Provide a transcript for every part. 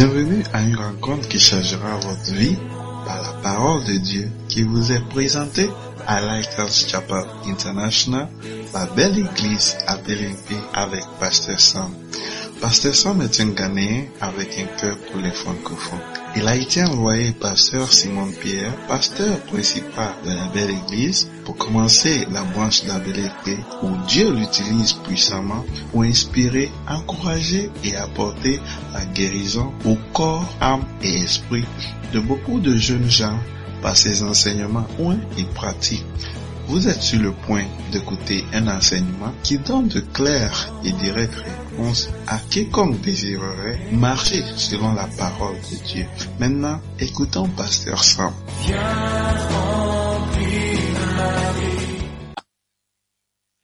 Bienvenue à une rencontre qui changera votre vie par la parole de Dieu qui vous est présentée à Lighthouse Chapel International, la belle église à Bélimpi avec Pasteur Sam. Pasteur Sam est un Ghanéen avec un cœur pour les francophones. Il a été envoyé par Sœur Simone Pierre, pasteur principal de la belle église, pour commencer la branche de où Dieu l'utilise puissamment pour inspirer, encourager et apporter la guérison au corps, âme et esprit de beaucoup de jeunes gens par ses enseignements ou et pratiques. Vous êtes sur le point d'écouter un enseignement qui donne de claires et directes à quiconque désirerait marcher selon la parole de Dieu. Maintenant, écoutons Pasteur Sam.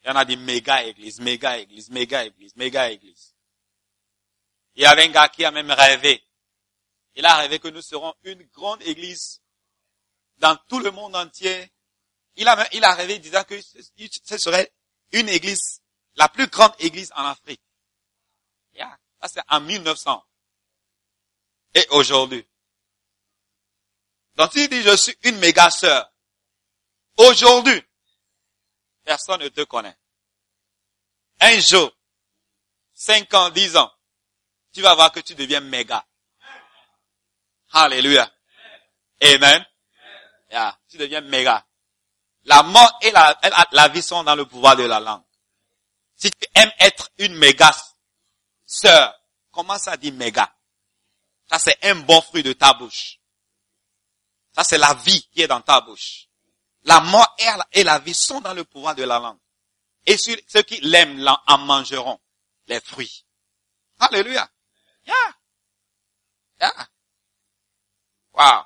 Il y en a des méga églises, méga églises, méga églises, méga églises. Il y avait un gars qui a même rêvé. Il a rêvé que nous serons une grande église dans tout le monde entier. Il a, il a rêvé disant que ce serait une église, la plus grande église en Afrique. C'est en 1900. Et aujourd'hui. Donc il dit je suis une méga sœur. Aujourd'hui, personne ne te connaît. Un jour, cinq ans, dix ans, tu vas voir que tu deviens méga. Alléluia. Amen. Yeah, tu deviens méga. La mort et la, la vie sont dans le pouvoir de la langue. Si tu aimes être une méga sœur, commence à dire méga. Ça c'est un bon fruit de ta bouche. Ça c'est la vie qui est dans ta bouche. La mort et la vie sont dans le pouvoir de la langue. Et ceux qui l'aiment en mangeront les fruits. Alléluia. Yeah. Yeah. Wow.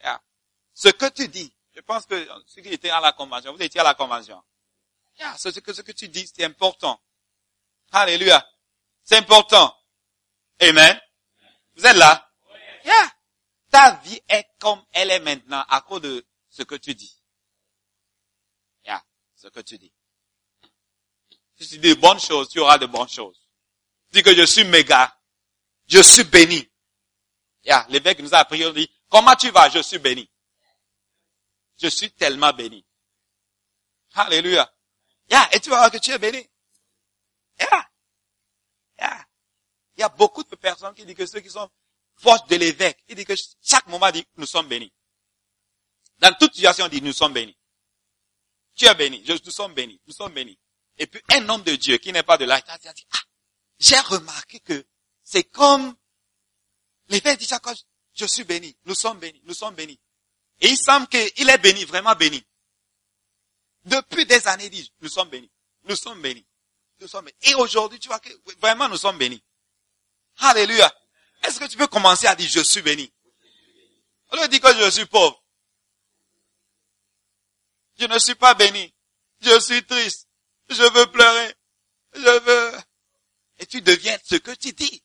Yeah. Ce que tu dis, je pense que ceux qui étaient à la convention, vous étiez à la convention. Yeah, ce que, ce que tu dis, c'est important. Alléluia. C'est important. Amen. Vous êtes là? Yeah. Ta vie est comme elle est maintenant à cause de ce que tu dis. Yeah, ce que tu dis. Si tu dis de bonnes choses, tu auras de bonnes choses. Dis que je suis méga. Je suis béni. Yeah, l'évêque nous a appris, il dit, comment tu vas? Je suis béni. Je suis tellement béni. Alléluia. Yeah, et tu vas voir que tu es béni. Yeah. Il y a beaucoup de personnes qui disent que ceux qui sont proches de l'évêque, ils disent que chaque moment dit, nous sommes bénis. Dans toute situation, on dit, nous sommes bénis. Tu es béni. Nous sommes bénis. Nous sommes bénis. Et puis, un homme de Dieu qui n'est pas de là, il a dit, ah, j'ai remarqué que c'est comme l'évêque dit chaque fois, je suis béni. Nous sommes bénis. Nous sommes bénis. Et il semble qu'il est béni, vraiment béni. Depuis des années, il dit, nous sommes bénis. Nous sommes bénis. Nous sommes bénis. Et aujourd'hui, tu vois que vraiment nous sommes bénis. Alléluia. Est-ce que tu peux commencer à dire, je suis béni? On lui dit que je suis pauvre. Je ne suis pas béni. Je suis triste. Je veux pleurer. Je veux... Et tu deviens ce que tu dis.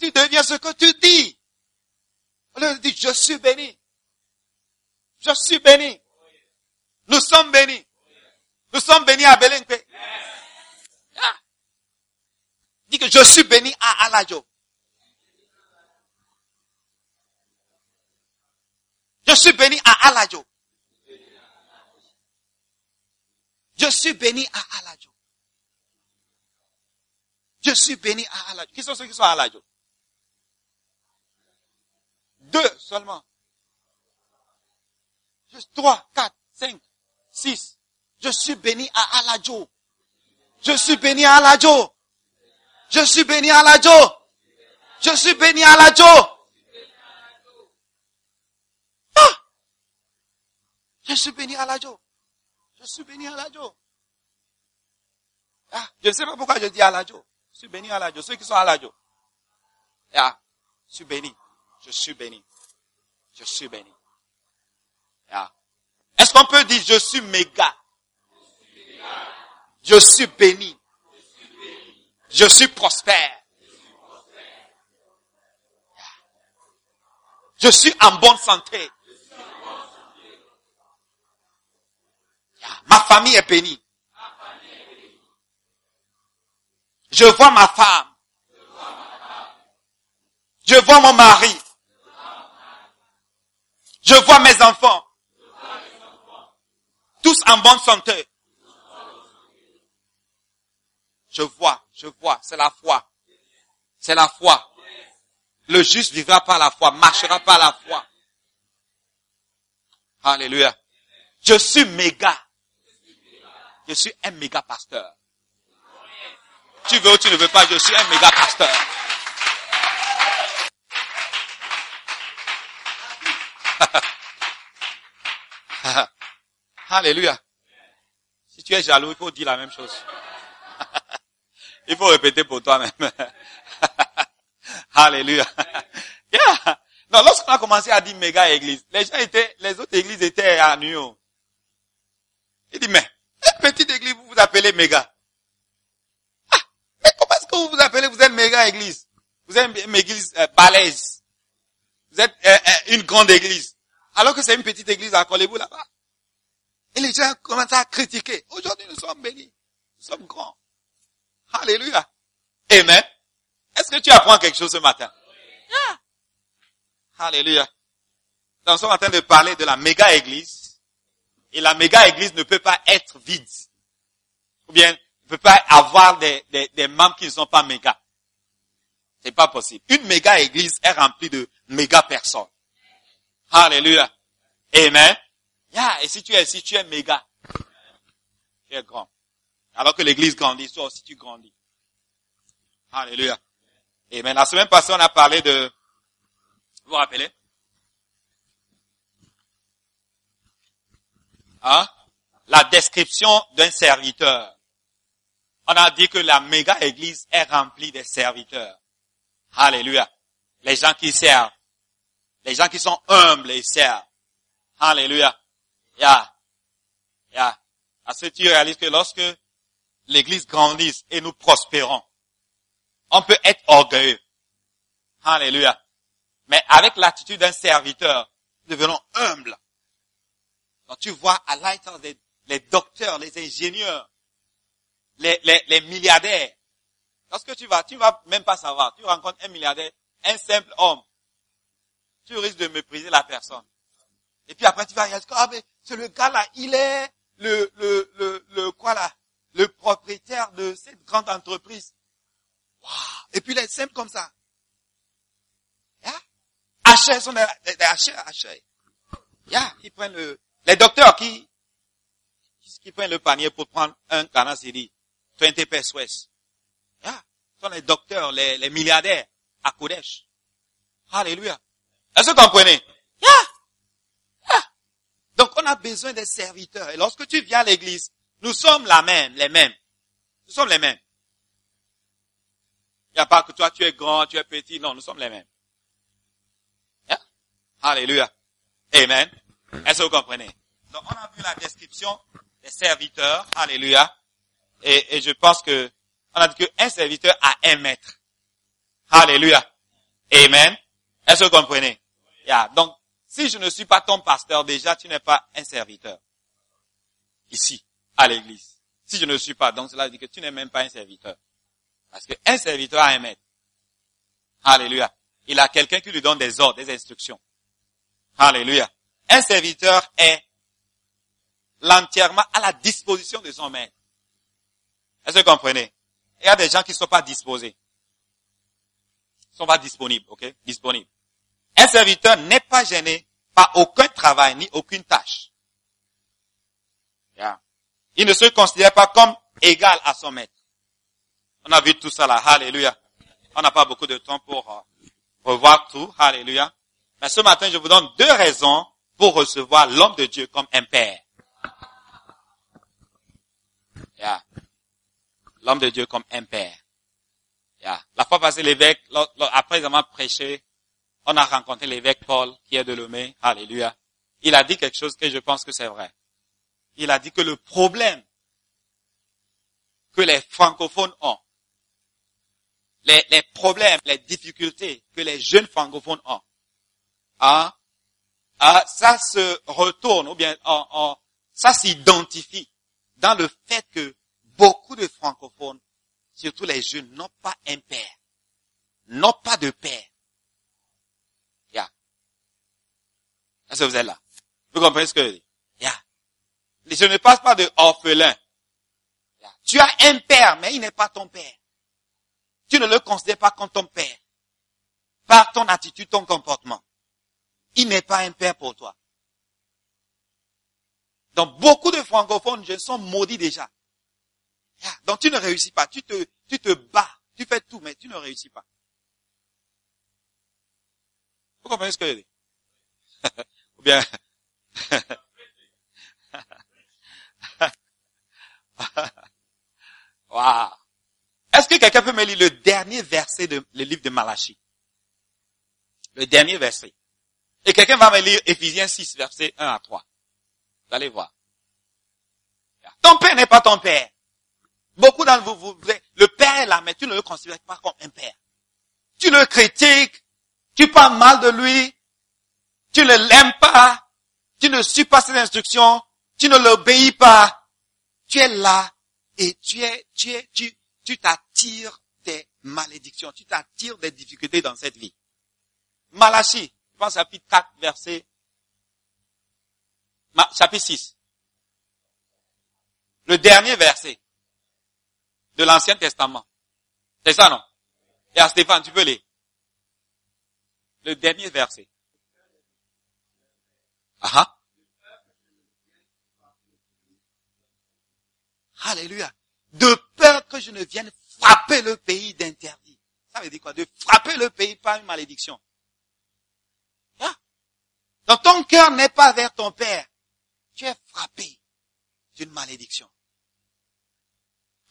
Tu deviens ce que tu dis. On lui dit, je suis béni. Je suis béni. Nous sommes bénis. Nous sommes bénis à Belenque. Que je suis béni à Alajo. Je suis béni à Alajo. Je suis béni à Alajo. Je suis béni à Alajo. Qui sont ceux qui sont à Alajo? Deux seulement. Juste trois, quatre, cinq, six. Je suis béni à Alajo. Je suis béni à Alajo. Je suis béni à Alajo. Je suis béni à Alajo. Ah! Je suis béni à Alajo. Je suis béni à l'adjo. Ah, je ne sais pas pourquoi je dis à l'adjo. Je suis béni à l'adjo. Ceux qui sont à l'adjo. Ah, je suis béni. Je suis béni. Je suis béni. Ah. Est-ce qu'on peut dire je suis méga? Je suis béni. Je suis prospère. Je suis en bonne santé. Ma famille est bénie. Je vois ma femme vois mon mari. Je vois mes enfants. Tous en bonne santé. Je vois, je vois, c'est la foi. C'est la foi. Le juste vivra par la foi, marchera par la foi. Alléluia. Je suis méga. Je suis un méga pasteur. Tu veux ou tu ne veux pas, je suis un méga pasteur. Alléluia. Si tu es jaloux, il faut dire la même chose. Il faut répéter pour toi-même. Alléluia. Non, lorsqu'on a commencé à dire méga église, les gens étaient, les autres églises étaient à New Il dit, mais, petite église, vous vous appelez méga. Ah, mais comment est-ce que vous vous appelez, vous êtes méga église? Vous êtes une église euh, balèze. Vous êtes euh, euh, une grande église. Alors que c'est une petite église à collez là-bas. Et les gens commencent à critiquer. Aujourd'hui, nous sommes bénis. Nous sommes grands. Alléluia. Amen. Est-ce que tu apprends quelque chose ce matin? Alléluia. Nous sommes en train de parler de la méga église. Et la méga église ne peut pas être vide. Ou bien, ne peut pas avoir des, des, des membres qui ne sont pas méga. C'est pas possible. Une méga église est remplie de méga personnes. Alléluia. Amen. Yeah, et si tu es, si tu es méga, tu es grand. Alors que l'église grandit, toi aussi tu grandis. Alléluia. Amen. La semaine passée, on a parlé de, vous vous rappelez? Hein? La description d'un serviteur. On a dit que la méga église est remplie de serviteurs. Alléluia. Les gens qui servent. Les gens qui sont humbles et servent. Alléluia. Ya. Ya. À ce tu réalises que lorsque l'église grandisse et nous prospérons, on peut être orgueilleux. Alléluia. Mais avec l'attitude d'un serviteur, nous devenons humbles. Donc tu vois à l'intérieur les docteurs, les ingénieurs, les, milliardaires. Lorsque tu vas, tu vas même pas savoir. Tu rencontres un milliardaire, un simple homme. Tu risques de mépriser la personne. Et puis après tu vas dire, ah mais c'est le gars là, il est le, le, le, le, quoi là, le propriétaire de cette grande entreprise. Wow. Et puis il est simple comme ça. Yeah? Hacher sont des, des, Yeah, le, les docteurs qui, qui prennent le panier pour prendre un canard dit 20 pesos. Yeah. sont les docteurs, les, les milliardaires à Kodesh. Alléluia. Est-ce que vous comprenez? Yeah. Donc on a besoin des serviteurs. Et lorsque tu viens à l'église, nous sommes la même, les mêmes. Nous sommes les mêmes. Il n'y a pas que toi tu es grand, tu es petit. Non, nous sommes les mêmes. Yeah? Alléluia. Amen. Est-ce que vous comprenez? Donc on a vu la description des serviteurs. Alléluia. Et, je pense que on a dit qu'un serviteur a un maître. Alléluia. Amen. Est-ce que vous comprenez? Donc si je ne suis pas ton pasteur, déjà, tu n'es pas un serviteur. Ici, à l'église. Si je ne suis pas, donc cela dit que tu n'es même pas un serviteur. Parce qu'un serviteur a un maître. Alléluia. Il a quelqu'un qui lui donne des ordres, des instructions. Alléluia. Un serviteur est l'entièrement à la disposition de son maître. Est-ce que vous comprenez? Il y a des gens qui ne sont pas disposés. Ils ne sont pas disponibles, ok? Disponibles. Un serviteur n'est pas gêné par aucun travail ni aucune tâche. Il ne se considère pas comme égal à son maître. On a vu tout ça là. Alléluia. On n'a pas beaucoup de temps pour euh, revoir tout. Alléluia. Mais ce matin, je vous donne deux raisons pour recevoir l'homme de Dieu comme un père. L'homme de Dieu comme un père. La fois passée, l'évêque, après avoir prêché, on a rencontré l'évêque Paul, qui est de Lomé. Alléluia. Il a dit quelque chose que je pense que c'est vrai. Il a dit que le problème que les francophones ont, les, problèmes, les difficultés que les jeunes francophones ont, hein, hein, ça se retourne ou bien ça s'identifie dans le fait que beaucoup de francophones, surtout les jeunes, n'ont pas un père, n'ont pas de père. Yeah. Est-ce que vous êtes là? Vous comprenez ce que je dis? Je ne passe pas de orphelin. Tu as un père, mais il n'est pas ton père. Tu ne le considères pas comme ton père. Par ton attitude, ton comportement. Il n'est pas un père pour toi. Donc beaucoup de francophones je sont maudits déjà. Donc tu ne réussis pas. Tu te, tu te bats. Tu fais tout, mais tu ne réussis pas. Vous comprenez ce que je dis? Ou bien, wow. Est-ce que quelqu'un peut me lire le dernier verset de le livre de Malachie? Le dernier verset. Et quelqu'un va me lire Ephésiens 6, verset 1 à 3. Vous allez voir. Ton père n'est pas ton père. Beaucoup d'entre vous, vous, le père est là, mais tu ne le considères pas comme un père. Tu le critiques, tu parles mal de lui, tu ne l'aimes pas, tu ne suis pas ses instructions, tu ne l'obéis pas. Tu es là et tu es, tu es, tu, tu t'attires des malédictions, tu t'attires des difficultés dans cette vie. Malachie, je pense chapitre 4, verset, chapitre 6. Le dernier verset de l'Ancien Testament. C'est ça, non? Et à Stéphane, tu peux lire. Le dernier verset. Ah, ah. Alléluia. De peur que je ne vienne frapper le pays d'interdit. Ça veut dire quoi? De frapper le pays par une malédiction. Ah. Donc ton cœur n'est pas vers ton Père. Tu es frappé d'une malédiction.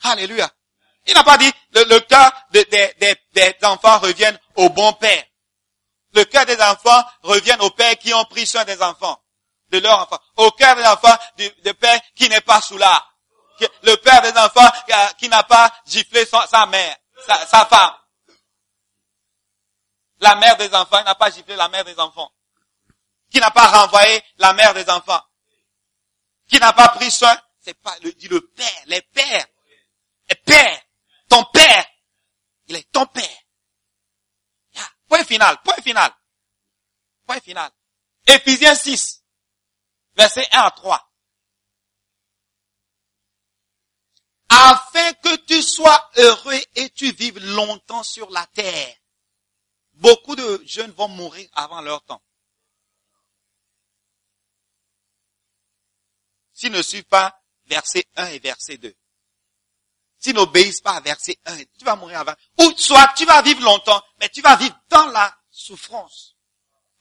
Alléluia. Il n'a pas dit le, cœur des, enfants reviennent au bon Père. Le cœur des enfants reviennent au Père qui ont pris soin des enfants, de leurs enfants. Au cœur des enfants du, Père qui n'est pas sous là. Le père des enfants qui n'a pas giflé sa mère, sa, femme. La mère des enfants, il n'a pas giflé la mère des enfants. Qui n'a pas renvoyé la mère des enfants. Qui n'a pas pris soin. C'est pas, le, dit le père, les pères. Les pères. Ton père. Il est ton père. Point final, point final. Point final. Éphésiens 6, verset 1 à 3. Afin que tu sois heureux et tu vives longtemps sur la terre. Beaucoup de jeunes vont mourir avant leur temps. S'ils ne suivent pas verset 1 et verset 2. S'ils n'obéissent pas à verset 1, tu vas mourir avant. Ou soit tu vas vivre longtemps, mais tu vas vivre dans la souffrance.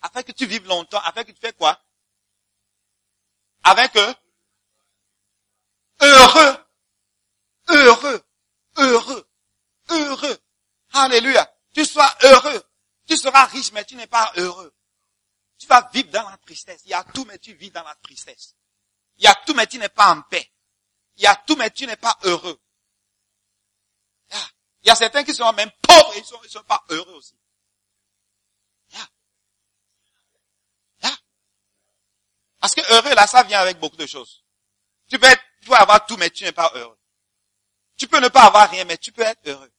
Afin que tu vives longtemps, afin que tu fais quoi? Avec eux Heureux. Heureux. Heureux. Heureux. Alléluia. Tu sois heureux. Tu seras riche, mais tu n'es pas heureux. Tu vas vivre dans la tristesse. Il y a tout, mais tu vis dans la tristesse. Il y a tout, mais tu n'es pas en paix. Il y a tout, mais tu n'es pas heureux. Il y a certains qui sont même pauvres et ils ils sont pas heureux aussi. Parce que heureux, là, ça vient avec beaucoup de choses. Tu peux, être, tu peux avoir tout, mais tu n'es pas heureux. Tu peux ne pas avoir rien, mais tu peux être heureux.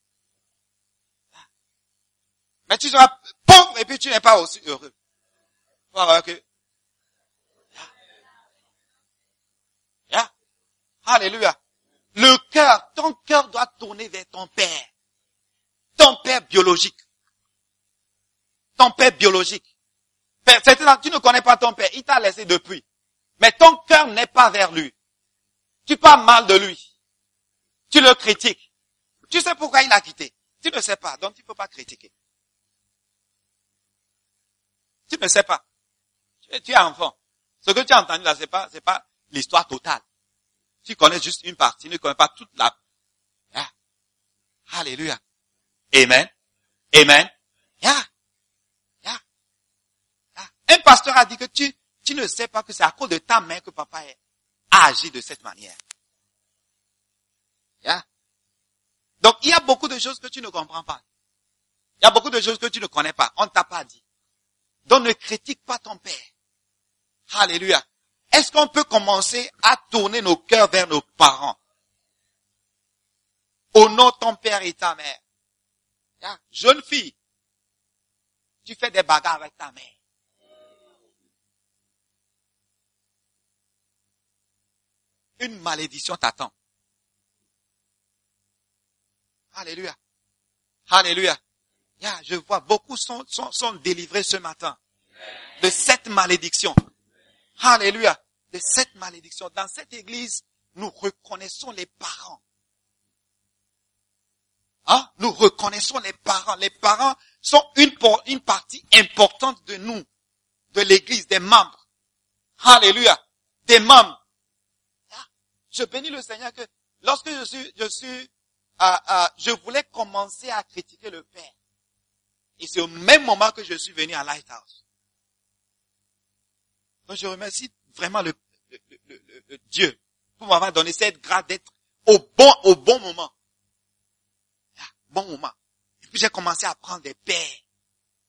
Mais tu seras pauvre et puis tu n'es pas aussi heureux. Que... Alléluia. Le cœur, ton cœur doit tourner vers ton Père. Ton père biologique. Ton père biologique. Tu ne connais pas ton père, il t'a laissé depuis. Mais ton cœur n'est pas vers lui. Tu parles mal de lui. Tu le critiques. Tu sais pourquoi il a quitté. Tu ne sais pas, donc tu ne peux pas critiquer. Tu ne sais pas. Tu es enfant. Ce que tu as entendu là, c'est pas, c'est pas l'histoire totale. Tu connais juste une partie, tu ne connais pas toute la... Ah. Alléluia. Amen. Amen. Yeah. Yeah. Un pasteur a dit que tu, tu ne sais pas que c'est à cause de ta main que papa a agi de cette manière. Donc, il y a beaucoup de choses que tu ne comprends pas. Il y a beaucoup de choses que tu ne connais pas. On ne t'a pas dit. Donc, ne critique pas ton père. Alléluia. Est-ce qu'on peut commencer à tourner nos cœurs vers nos parents? Honore ton père et ta mère. Yeah? Jeune fille, tu fais des bagarres avec ta mère. Une malédiction t'attend. Alléluia. Alléluia. je vois beaucoup sont, sont, sont délivrés ce matin de cette malédiction. Alléluia. De cette malédiction. Dans cette église, nous reconnaissons les parents. Hein? Nous reconnaissons les parents. Les parents sont une, une partie importante de nous, de l'église, des membres. Alléluia. Des membres. Ah, je bénis le Seigneur que lorsque je suis, je suis, euh, euh, je voulais commencer à critiquer le Père. Et c'est au même moment que je suis venu à Lighthouse. Donc je remercie vraiment le, Dieu pour m'avoir donné cette grâce d'être au bon, au bon moment. Ah, bon moment. Et puis j'ai commencé à prendre des pères.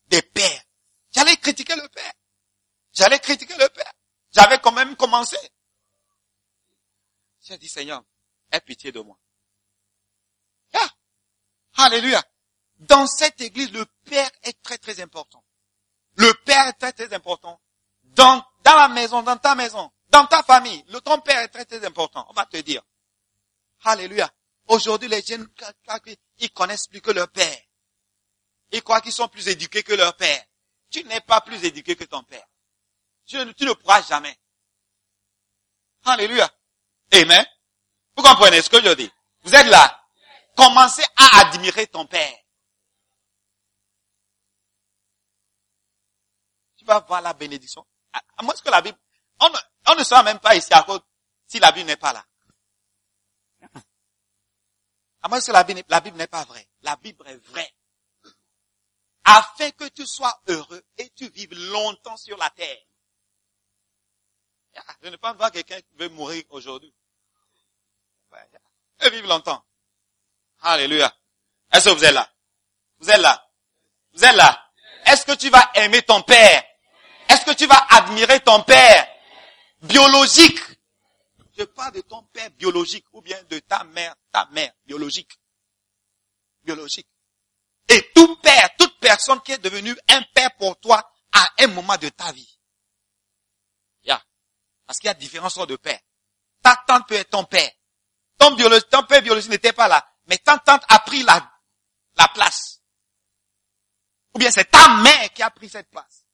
Des pères. J'allais critiquer le père. J'allais critiquer le père. J'avais quand même commencé. J'ai dit, Seigneur, aie pitié de moi. Ah, alléluia. Dans cette église, le Père est très très important. Le Père est très très important. Dans, dans la maison, dans ta maison, dans ta famille, le ton Père est très très important. On va te dire. Alléluia. Aujourd'hui, les jeunes, ils connaissent plus que leur Père. Ils croient qu'ils sont plus éduqués que leur Père. Tu n'es pas plus éduqué que ton Père. Tu, tu ne pourras jamais. Alléluia. Amen. Vous comprenez ce que je dis? Vous êtes là. Commencez à admirer ton Père. Tu vas voir la bénédiction. À moins que la Bible, on, on ne sera même pas ici à cause si la Bible n'est pas là. À moins que la Bible, la Bible n'est pas vraie. La Bible est vraie. Afin que tu sois heureux et tu vives longtemps sur la terre. Je ne pense pas quelqu'un qui veut mourir aujourd'hui. Et vivre longtemps. Alléluia. Est-ce que vous êtes là? Vous êtes là? Vous êtes là? Est-ce que tu vas aimer ton père? Est-ce que tu vas admirer ton père? Biologique. Je parle de ton père biologique ou bien de ta mère, ta mère biologique. Biologique. Et tout père, toute personne qui est devenue un père pour toi à un moment de ta vie. Parce qu'il y a différents sortes de pères. Ta tante peut être ton père. Ton père biologique n'était pas là. Mais ta tante a pris la, la place. Ou bien c'est ta mère qui a pris cette place.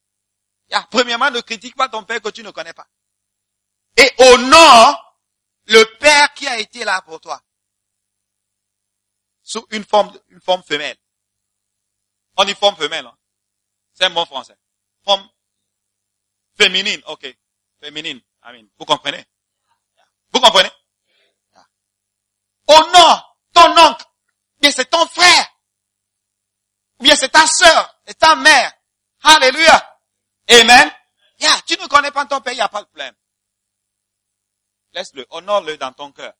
premièrement, ne critique pas ton père que tu ne connais pas. Et honore le père qui a été là pour toi. Sous une forme, une forme femelle. On dit forme femelle. Hein? C'est un bon français. Forme féminine, ok. Féminine. Amen. Vous comprenez? Vous comprenez? Non, ton oncle, bien c'est ton frère, bien c'est ta soeur, c'est ta mère. Alléluia. Amen. Yeah, tu ne connais pas ton père, il n'y a pas de problème. Laisse-le, honore-le dans ton cœur.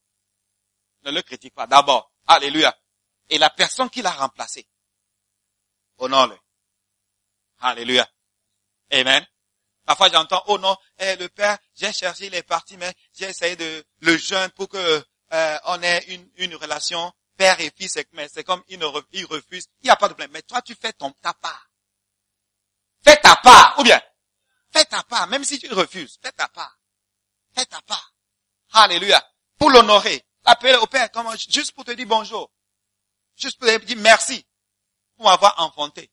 Ne le critique pas. D'abord, alléluia. Et la personne qui l'a remplacé, honore-le. Alléluia. Amen. Parfois j'entends, oh non, eh, le père, j'ai cherché, il est parti, mais j'ai essayé de le jeûne pour que euh, on ait une, relation père et fils, mais c'est comme il, il refuse. Il n'y a pas de problème. Mais toi, tu fais ton, ta part. Fais ta part, ou bien, fais ta part, même si tu refuses, fais ta part. Fais ta part. Alléluia. Pour l'honorer. Appeler au Père, juste pour te dire bonjour. Juste pour te dire merci pour m'avoir enfanté.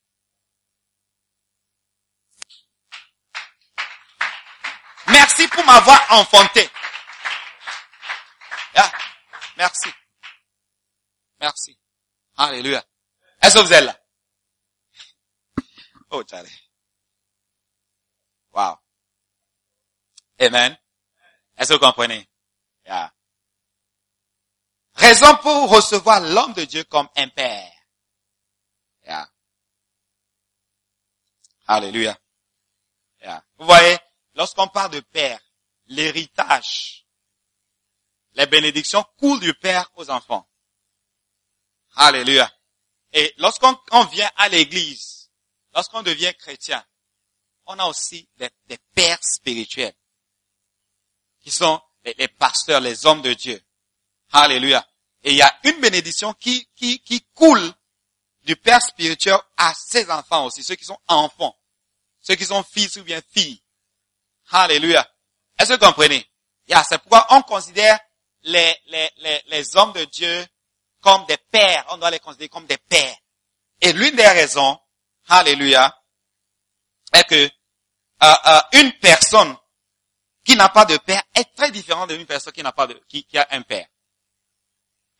Merci pour m'avoir enfanté. Merci. Merci. Alléluia. Est-ce que vous êtes là? Oh, Charlie. Wow. Amen. Est-ce que vous comprenez? Yeah. Raison pour recevoir l'homme de Dieu comme un père. Yeah. Alléluia. Yeah. Vous voyez, lorsqu'on parle de père, l'héritage, les bénédictions coulent du père aux enfants. Alléluia. Et lorsqu'on vient à l'église, lorsqu'on devient chrétien, on a aussi des, pères spirituels qui sont les, les, pasteurs, les hommes de Dieu. Alléluia. Et il y a une bénédiction qui, qui, qui coule du père spirituel à ses enfants aussi, ceux qui sont enfants, ceux qui sont fils ou bien filles. Alléluia. Est-ce que vous comprenez? c'est pourquoi on considère les, hommes de Dieu comme des pères. On doit les considérer comme des pères. Et l'une des raisons, alléluia, est que euh, euh, une personne qui n'a pas de père est très différente d'une personne qui n'a pas de, qui, qui a un père.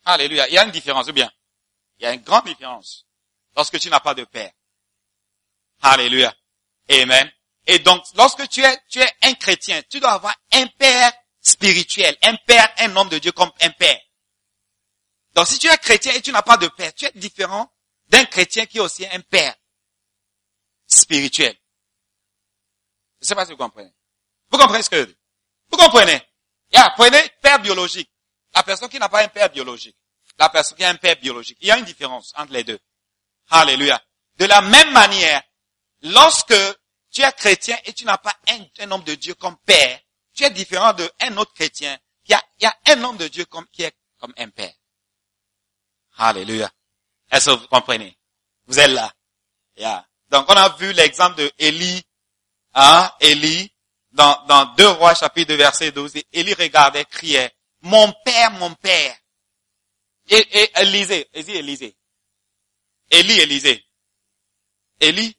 Alléluia. Il y a une différence, ou bien? Il y a une grande différence lorsque tu n'as pas de père. Alléluia. Amen. Et donc, lorsque tu es, tu es un chrétien, tu dois avoir un père spirituel, un père, un homme de Dieu comme un père. Donc, si tu es chrétien et tu n'as pas de père, tu es différent d'un chrétien qui est aussi un père spirituel. Je ne sais pas si vous comprenez. Vous comprenez ce que je dis? Vous comprenez? Yeah, prenez père biologique. La personne qui n'a pas un père biologique. La personne qui a un père biologique. Il y a une différence entre les deux. Alléluia. De la même manière, lorsque tu es chrétien et tu n'as pas un, homme de Dieu comme père, tu es différent d'un autre chrétien qui a, il y a un homme de Dieu comme, qui est comme un père. Alléluia. Est-ce que vous comprenez? Vous êtes là. Yeah. Donc on a vu l'exemple de Élie, hein, Élie, dans, dans 2 Rois chapitre 2 verset 12, Élie regardait, criait, mon père, mon père. Et, et Élisée, Élisée, Élie, Élisée. Élie.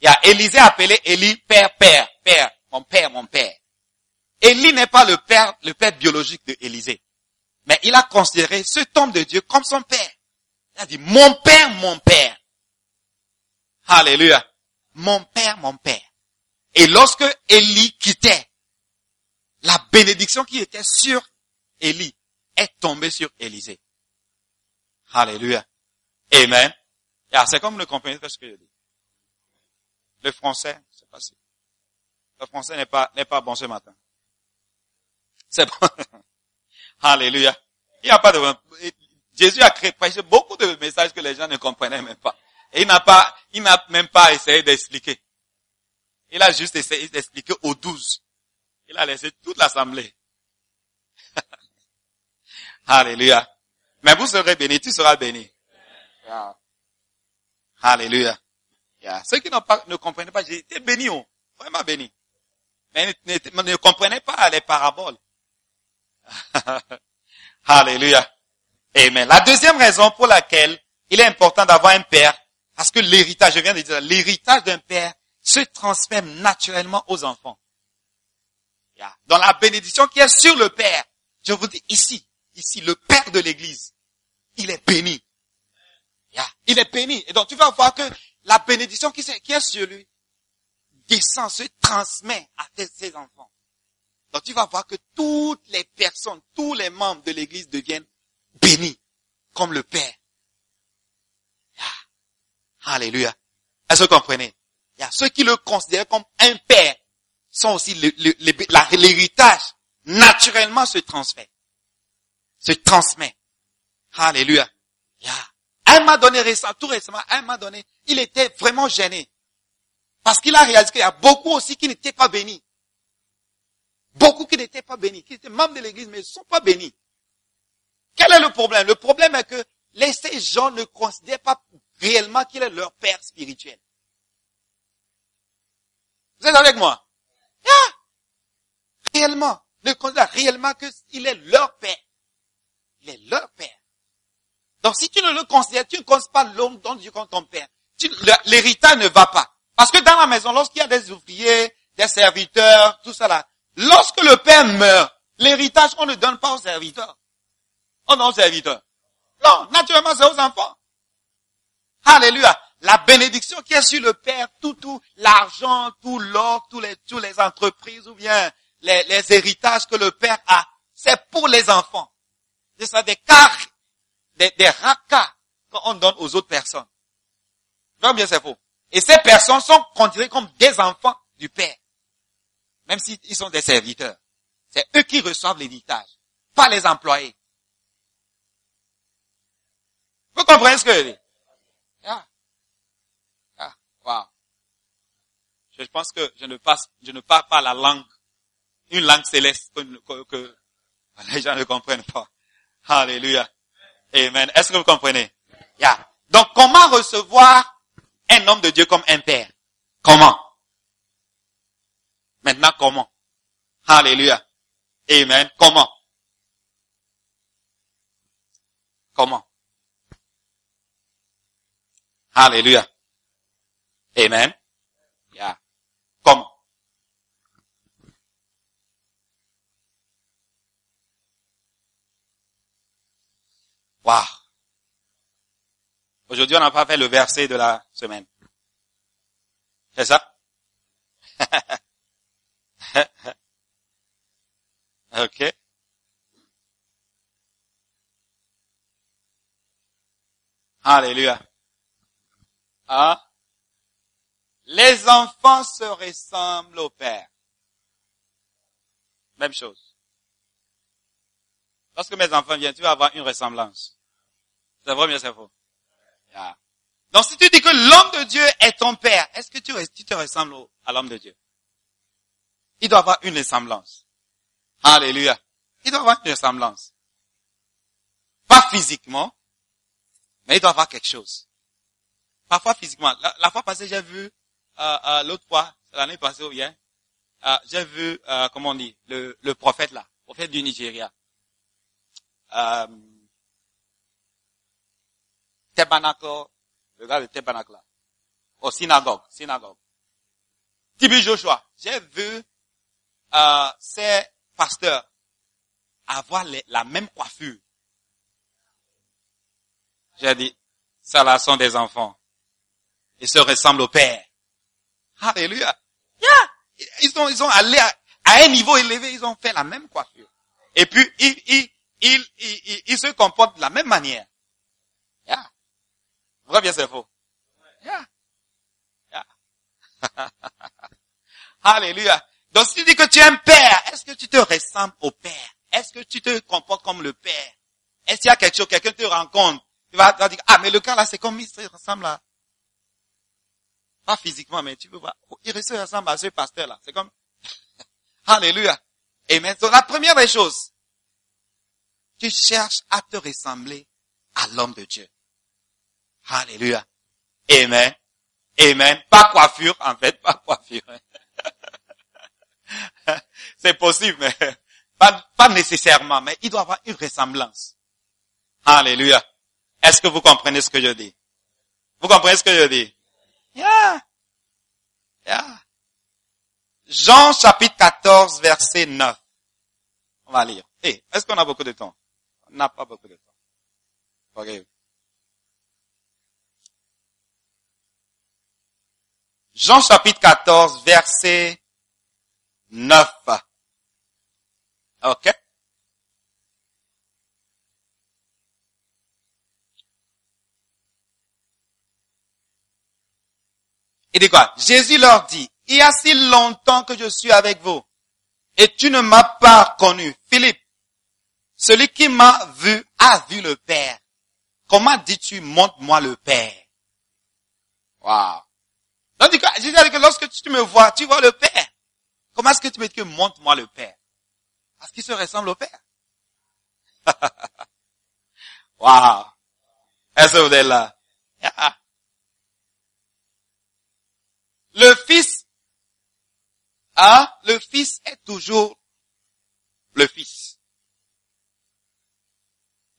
Il y a Élisée appelé Élie père, père, père, mon père, mon père. Élie n'est pas le père, biologique de Élisée. Mais il a considéré ce homme de Dieu comme son père. Il a dit, mon père, mon père. Alléluia. Mon père, mon père. Et lorsque Élie quittait, la bénédiction qui était sur Élie est tombée sur Élisée. Alléluia. Amen. c'est comme le comprenez ce que je dis. Le français, c'est si. Le français n'est pas, n'est pas bon ce matin. C'est bon. Alléluia. Il n'y a pas de, Jésus a créé, beaucoup de messages que les gens ne comprenaient même pas. Et il n'a pas, il n'a même pas essayé d'expliquer. Il a juste essayé d'expliquer aux douze. Il a laissé toute l'assemblée. Alléluia. Mais vous serez bénis, tu seras béni. Alléluia. Ceux qui pas, ne comprenaient pas, j'étais béni, oh. vraiment béni. Mais ne, ne, ne comprenaient pas les paraboles. Alléluia. Amen. La deuxième raison pour laquelle il est important d'avoir un père, parce que l'héritage, je viens de dire, l'héritage d'un père se transmet naturellement aux enfants. Dans la bénédiction qui est sur le père, je vous dis ici, ici, le père de l'église, il est béni. Il est béni. Et donc tu vas voir que la bénédiction qui, est sur lui descend, se transmet à ses enfants. Donc tu vas voir que toutes les personnes, tous les membres de l'église deviennent bénis, comme le Père. Alléluia. Est-ce que vous comprenez? Il ceux qui le considèrent comme un père sont aussi l'héritage naturellement se transmet. Se transmet. Alléluia. Un m'a donné récemment, tout récemment, un m'a donné, il était vraiment gêné. Parce qu'il a réalisé qu'il y a beaucoup aussi qui n'étaient pas bénis. Beaucoup qui n'étaient pas bénis, qui étaient membres de l'église, mais ne sont pas bénis. Quel est le problème? Le problème est que ces gens ne considèrent pas réellement qu'il est leur père spirituel. Vous êtes avec moi? Ah! Réellement. Ne considèrent réellement qu'il est leur père. Il est leur père. Donc si tu ne le considères, tu ne considères pas l'homme dont Dieu comme ton père. L'héritage ne va pas. Parce que dans la maison, lorsqu'il y a des ouvriers, des serviteurs, tout ça là, lorsque le père meurt, l'héritage, on ne donne pas aux serviteurs. On donne aux serviteurs. Non, naturellement, c'est aux enfants. Alléluia. La bénédiction qui est sur le père, tout, tout, l'argent, tout l'or, tous les, tous les entreprises ou bien les, héritages que le père a, c'est pour les enfants. C'est ça des cartes des, des rakas qu'on donne aux autres personnes. Non, bien c'est faux. Et ces personnes sont considérées comme des enfants du Père. Même s'ils sont des serviteurs. C'est eux qui reçoivent l'héritage, pas les employés. Vous comprenez ce que je dis? Ah. Ah. Wow. Je pense que je ne, passe, je ne parle pas la langue, une langue céleste que, que les gens ne comprennent pas. Alléluia. Amen. Est-ce que vous comprenez? Yeah. Donc, comment recevoir un homme de Dieu comme un père? Comment? Maintenant, comment? Alléluia. Amen. Comment? Comment? Alléluia. Amen. Yeah. Comment? Wow. Aujourd'hui, on n'a pas fait le verset de la semaine. C'est ça? ok. Alléluia. Ah. Les enfants se ressemblent au Père. Même chose. Lorsque mes enfants viennent, tu vas avoir une ressemblance. C'est vrai, bien c'est faux? Donc si tu dis que l'homme de Dieu est ton père, est-ce que tu te ressembles à l'homme de Dieu? Il doit avoir une ressemblance. Alléluia. Il doit avoir une ressemblance. Pas physiquement, mais il doit avoir quelque chose. Parfois physiquement. La, fois passée, j'ai vu, euh, euh, l'autre fois, l'année passée ou bien, euh, j'ai vu, euh, comment on dit, le, le prophète là, le prophète du Nigeria. Euh, tabernacle, le gars de tabernacle là, au synagogue, synagogue. Tibi Joshua, j'ai vu euh, ces pasteurs avoir la même coiffure. J'ai dit, ça là sont des enfants. Ils se ressemblent au Père. Alléluia. Yeah. Ils sont, ils sont allés à, un niveau élevé, ils ont fait la même coiffure. Et puis, ils, ils, ils, ils, ils se comportent de la même manière. Yeah. Vrai bien c'est faux? Yeah. Yeah. Alléluia. Donc si tu dis que tu es un père, est-ce que tu te ressembles au père? Est-ce que tu te comportes comme le père? Est-ce qu'il y a quelque chose, quelqu'un te rencontre, tu vas, dire, ah, mais le cas là, c'est comme il se ressemble à, pas physiquement, mais tu peux voir, il se ressemble à ce pasteur là. C'est comme, Alléluia. Et maintenant, la première des choses, tu cherches à te ressembler à l'homme de Dieu. Alléluia. Amen. Amen. Pas coiffure, en fait, pas coiffure. C'est possible, mais pas, nécessairement, mais il doit avoir une ressemblance. Alléluia. Est-ce que vous comprenez ce que je dis? Vous comprenez ce que je dis? Yeah. Yeah. Jean chapitre 14 verset 9. On va lire. Hey, est-ce qu'on a beaucoup de temps? On n'a pas beaucoup de temps. Okay. Jean chapitre 14 verset 9. Ok? Il dit quoi? Jésus leur dit, il y a si longtemps que je suis avec vous et tu ne m'as pas connu. Philippe, celui qui m'a vu a vu le Père. Comment dis-tu, montre-moi le Père? Wow. Donc, Jésus a dit que lorsque tu me vois, tu vois le Père. Comment est-ce que tu me dis que montre-moi le Père? Parce qu'il se ressemble au Père. wow. Est-ce que vous êtes là? Le Fils, ah, le Fils est toujours le Fils.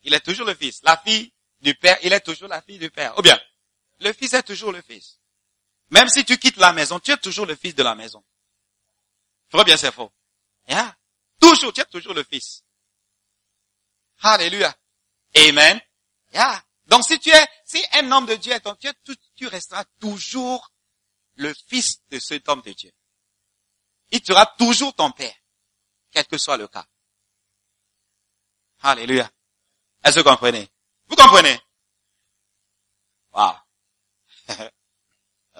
Il est toujours le Fils. La fille du Père, il est toujours la fille du Père. Ou bien, le Fils est toujours le Fils. Même si tu quittes la maison, tu es toujours le Fils de la maison. Très bien, c'est faux. Yeah. Toujours, tu es toujours le Fils. Alléluia. Amen. Yeah. Donc si tu es, si un homme de Dieu est ton, tu, tu resteras toujours le fils de cet homme de Dieu. Il sera toujours ton père, quel que soit le cas. Alléluia. Est-ce que vous comprenez? Vous comprenez? Wow.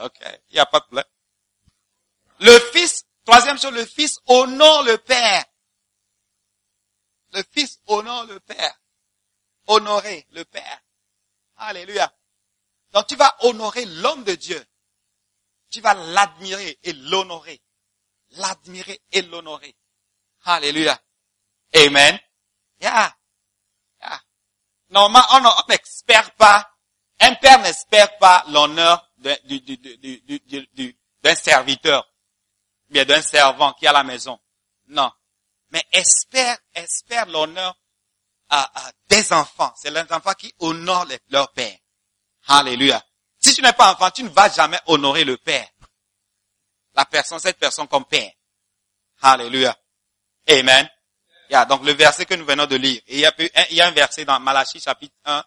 ok. Il n'y a pas de problème. Le fils, troisième chose, le fils honore le père. Le fils honore le père. Honorer le père. Alléluia. Donc tu vas honorer l'homme de Dieu tu vas l'admirer et l'honorer. L'admirer et l'honorer. Alléluia. Amen. Yeah. Yeah. Normalement, on n'espère pas, un père n'espère pas l'honneur d'un serviteur, bien d'un servant qui est à la maison. Non. Mais espère, espère l'honneur des enfants. C'est les enfants qui honorent leur père. Alléluia. Si tu n'es pas enfant, tu ne vas jamais honorer le père. La personne, cette personne comme père. Alléluia. Amen. Yeah, donc le verset que nous venons de lire. il, y a, il y a un verset dans Malachie chapitre 1,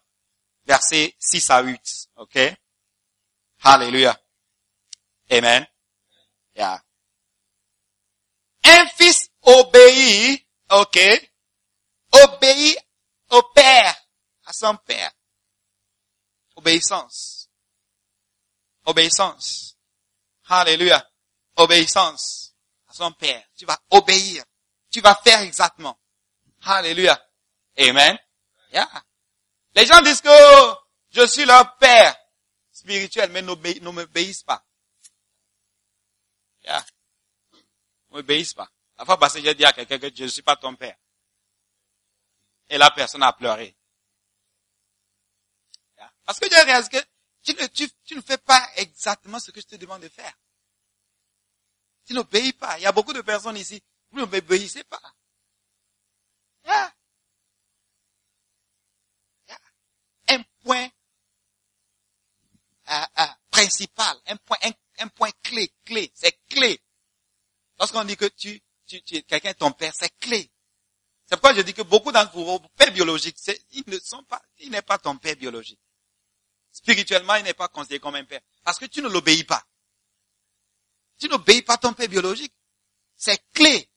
verset 6 à 8. OK? Alléluia. Amen. Yeah. Un fils obéit, ok, obéit au père, à son père. Obéissance. Obéissance. Alléluia. Obéissance à son père. Tu vas obéir. Tu vas faire exactement. Alléluia. Amen. Yeah. Les gens disent que je suis leur père spirituel, mais ne m'obéissent pas. Yeah. M'obéissent pas. La fois passée, j'ai dit à quelqu'un que je ne suis pas ton père. Et la personne a pleuré. Parce que j'ai réalisé que tu ne, tu, tu ne fais pas exactement ce que je te demande de faire. Tu n'obéis pas. Il y a beaucoup de personnes ici, vous ne m'obéissez pas. Un point euh, euh, principal, un point, un, point clé, clé, c'est clé. Lorsqu'on dit que tu, tu, tu quelqu'un est ton père, c'est clé. C'est pourquoi je dis que beaucoup d'entre vous, vos pères biologiques, ils ne sont pas, il n'est pas ton père biologique. Spirituellement, il n'est pas considéré comme un père. Parce que tu ne l'obéis pas. Tu n'obéis pas ton père biologique. C'est clé.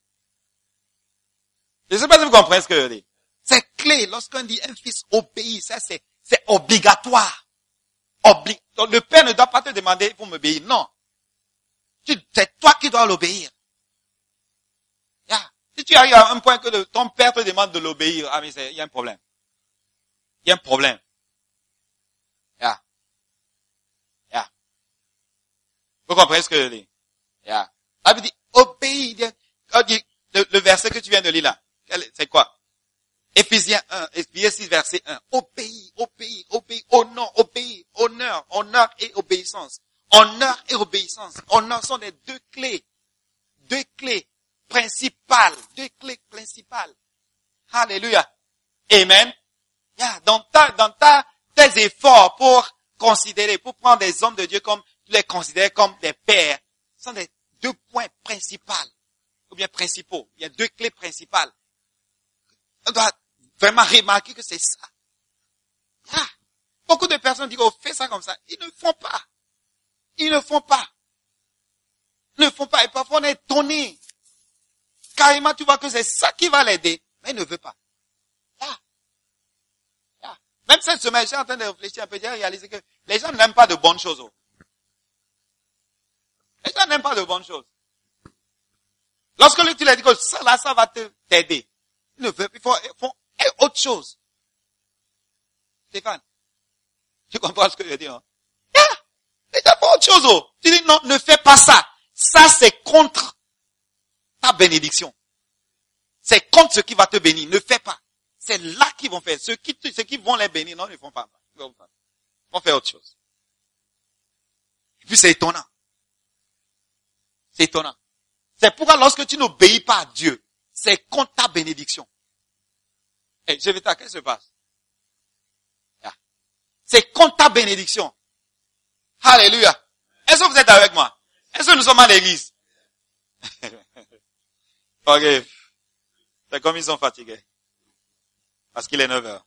Je ne sais pas si vous comprenez ce que je dis. C'est clé. Lorsqu'on dit un fils obéit, ça c'est, c'est obligatoire. Obli le père ne doit pas te demander pour m'obéir. Non. C'est toi qui dois l'obéir. Si tu arrives à un point que ton père te demande de l'obéir, ah mais il y a un problème. Il y a un problème. Yeah. Yeah. Vous comprenez ce que je dis? Yeah. Ah, dit, obéis. Le, le verset que tu viens de lire là, c'est quoi? Éphésiens 1, Éphésiens 6, verset 1. Obéis, obéis, obéis, honneur, obéis, honneur, honneur et obéissance. Honneur et obéissance. Honneur sont les deux clés. Deux clés principales. Deux clés principales. Alléluia. Amen. Dans ta, dans ta, tes efforts pour considérer, pour prendre des hommes de Dieu comme, les considérer comme des pères, sont les deux points principaux. Ou bien principaux. Il y a deux clés principales. On doit vraiment remarquer que c'est ça. Beaucoup de personnes disent, oh, fais ça comme ça. Ils ne font pas. Ils ne font pas. Ils ne font pas. Et parfois on est étonné. Carrément, tu vois que c'est ça qui va l'aider. Mais il ne veut pas. Ah. Ah. Même cette semaine, je suis en train de réfléchir un peu, j'ai réalisé que les gens n'aiment pas de bonnes choses. Oh. Les gens n'aiment pas de bonnes choses. Lorsque tu leur dis que ça là, ça va t'aider. Il ne veut, il faut, il faut autre chose. Stéphane, tu comprends ce que je dis, hein? Ah, mais t'as pas autre chose, oh. Tu dis non, ne fais pas ça. Ça, c'est contre ta bénédiction. C'est contre ce qui va te bénir. Ne fais pas. C'est là qu'ils vont faire. Ceux qui, ceux qui vont les bénir, non, ils ne font pas. Ils vont faire autre chose. Et puis c'est étonnant. C'est étonnant. C'est pourquoi lorsque tu n'obéis pas à Dieu, c'est contre ta bénédiction. Et eh, je vais qu'est-ce qui se passe? C'est contre ta bénédiction. Alléluia. Est-ce que vous êtes avec moi? Est-ce que nous sommes à l'église? ok. C'est comme ils sont fatigués. Parce qu'il est 9 heures.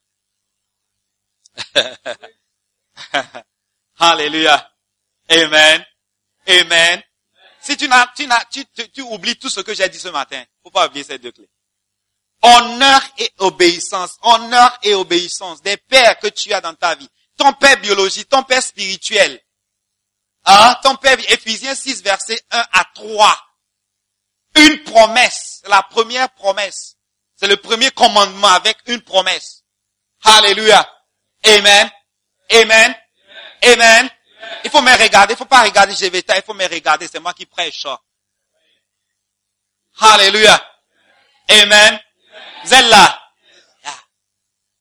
Alléluia. Amen. Amen. Si tu n'as, tu n'as, tu, tu, oublies tout ce que j'ai dit ce matin, faut pas oublier ces deux clés. Honneur et obéissance. Honneur et obéissance. Des pères que tu as dans ta vie. Ton père biologique, ton père spirituel. Hein? Ton père, Ephésiens 6, verset 1 à 3. Une promesse. La première promesse. C'est le premier commandement avec une promesse. Alléluia. Amen. Amen. Amen. Il faut me regarder. Il faut pas regarder Jévéta. Il faut me regarder. C'est moi qui prêche. Alléluia. Amen. Vous.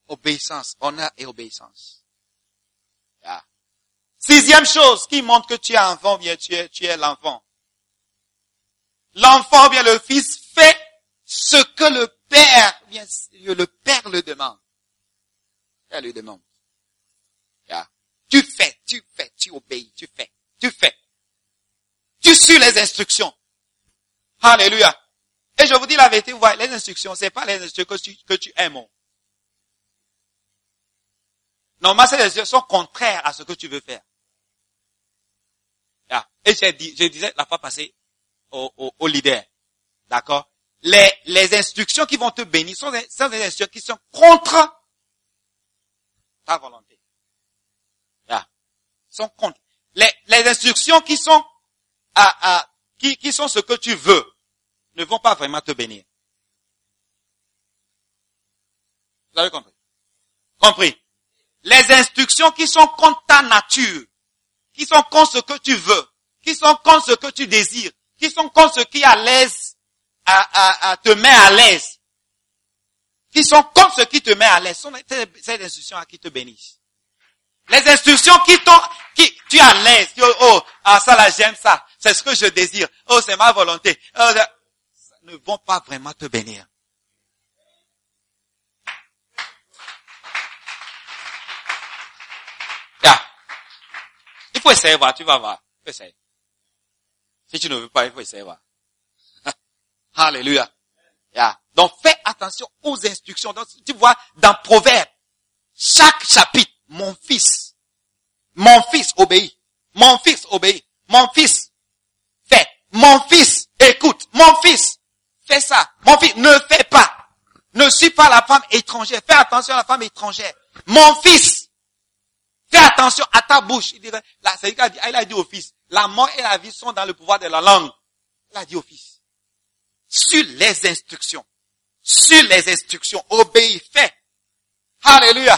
Obéissance, honneur et obéissance. Sixième chose qui montre que tu es enfant, bien tu es, tu es l'enfant. L'enfant, bien le fils, fait ce que le père, bien le père le demande. Lui demande. Tu fais, tu fais, tu obéis, tu fais, tu fais. Tu suis les instructions. Alléluia. Et je vous dis la vérité, vous voyez, les instructions, c'est pas les instructions que tu, que tu aimes. Normalement, ces instructions sont contraires à ce que tu veux faire. Et j'ai dit, je disais la fois passée au, au, au leader, d'accord? Les, les instructions qui vont te bénir sont des, sont des instructions qui sont contre ta volonté. Yeah. Sont contre. Les, les instructions qui sont à, à, qui, qui sont ce que tu veux ne vont pas vraiment te bénir. Vous avez compris? Compris. Les instructions qui sont contre ta nature, qui sont contre ce que tu veux, qui sont contre ce que tu désires, qui sont contre ce qui à l'aise, à, à, te met à l'aise, qui sont contre ce qui te met à l'aise, sont ces instructions à qui te bénissent. Les instructions qui t'ont, qui, tu es à l'aise, oh, ah, ça là, j'aime ça, c'est ce que je désire, oh, c'est ma volonté, oh, ça ne vont pas vraiment te bénir. Il faut essayer, voir, tu vas voir. Il faut essayer. Si tu ne veux pas, il faut essayer, voir. Alléluia. Yeah. Donc fais attention aux instructions. Donc, tu vois, dans Proverbe, chaque chapitre, mon fils, mon fils obéit, mon fils obéit, mon fils fait, mon fils écoute, mon fils fais ça, mon fils ne fais pas, ne suis pas la femme étrangère, fais attention à la femme étrangère, mon fils, fais attention à ta bouche. Il dirait, là, c'est dit, il a dit au fils, la mort et la vie sont dans le pouvoir de la langue. Il a dit au fils sur les instructions. Sur les instructions. Obéis, fais. Alléluia.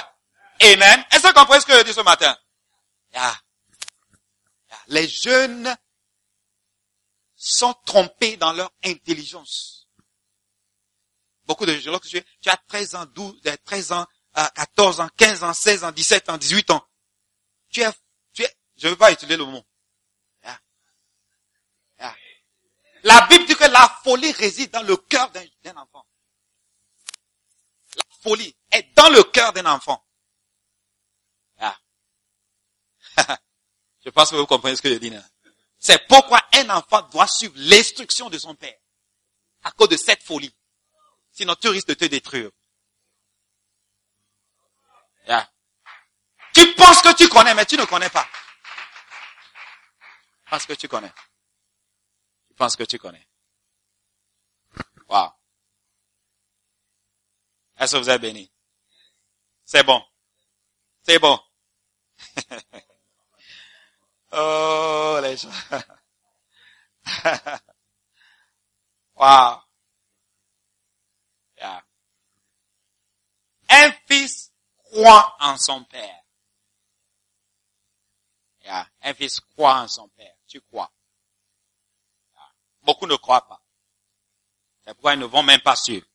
Amen. Est-ce que vous comprenez ce que je dis ce matin? Les jeunes sont trompés dans leur intelligence. Beaucoup de jeunes, tu, tu as 13 ans, 12, 13 ans, 14 ans, 15 ans, 16 ans, 17 ans, 18 ans, tu es, tu es, je ne veux pas utiliser le mot, La Bible dit que la folie réside dans le cœur d'un enfant. La folie est dans le cœur d'un enfant. Ah. je pense que vous comprenez ce que je dis. C'est pourquoi un enfant doit suivre l'instruction de son père. À cause de cette folie. Sinon, tu risques de te détruire. Tu penses que tu connais, mais tu ne connais pas. Parce que tu connais pense que tu connais. Wow. Est-ce que vous êtes béni? C'est bon. C'est bon. oh, les gens. wow. Un fils croit en son père. Un fils croit en son père. Tu crois. Beaucoup ne croient pas. C'est pourquoi ils ne vont même pas suivre.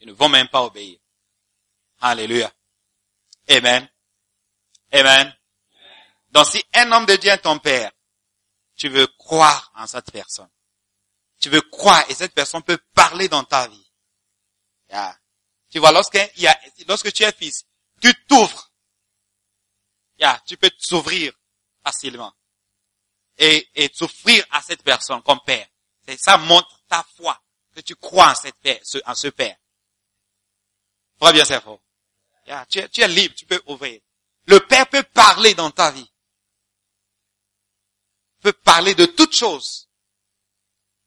Ils ne vont même pas obéir. Alléluia. Amen. Amen. Donc si un homme de Dieu est ton père, tu veux croire en cette personne. Tu veux croire et cette personne peut parler dans ta vie. Tu vois, lorsque, y a, lorsque tu es fils, tu t'ouvres. tu peux t'ouvrir facilement. Et, et t'offrir à cette personne comme père. Ça montre ta foi, que tu crois en, ce Père. Très bien, c'est faux. tu, es, libre, tu peux ouvrir. Le Père peut parler dans ta vie. Peut parler de toutes choses.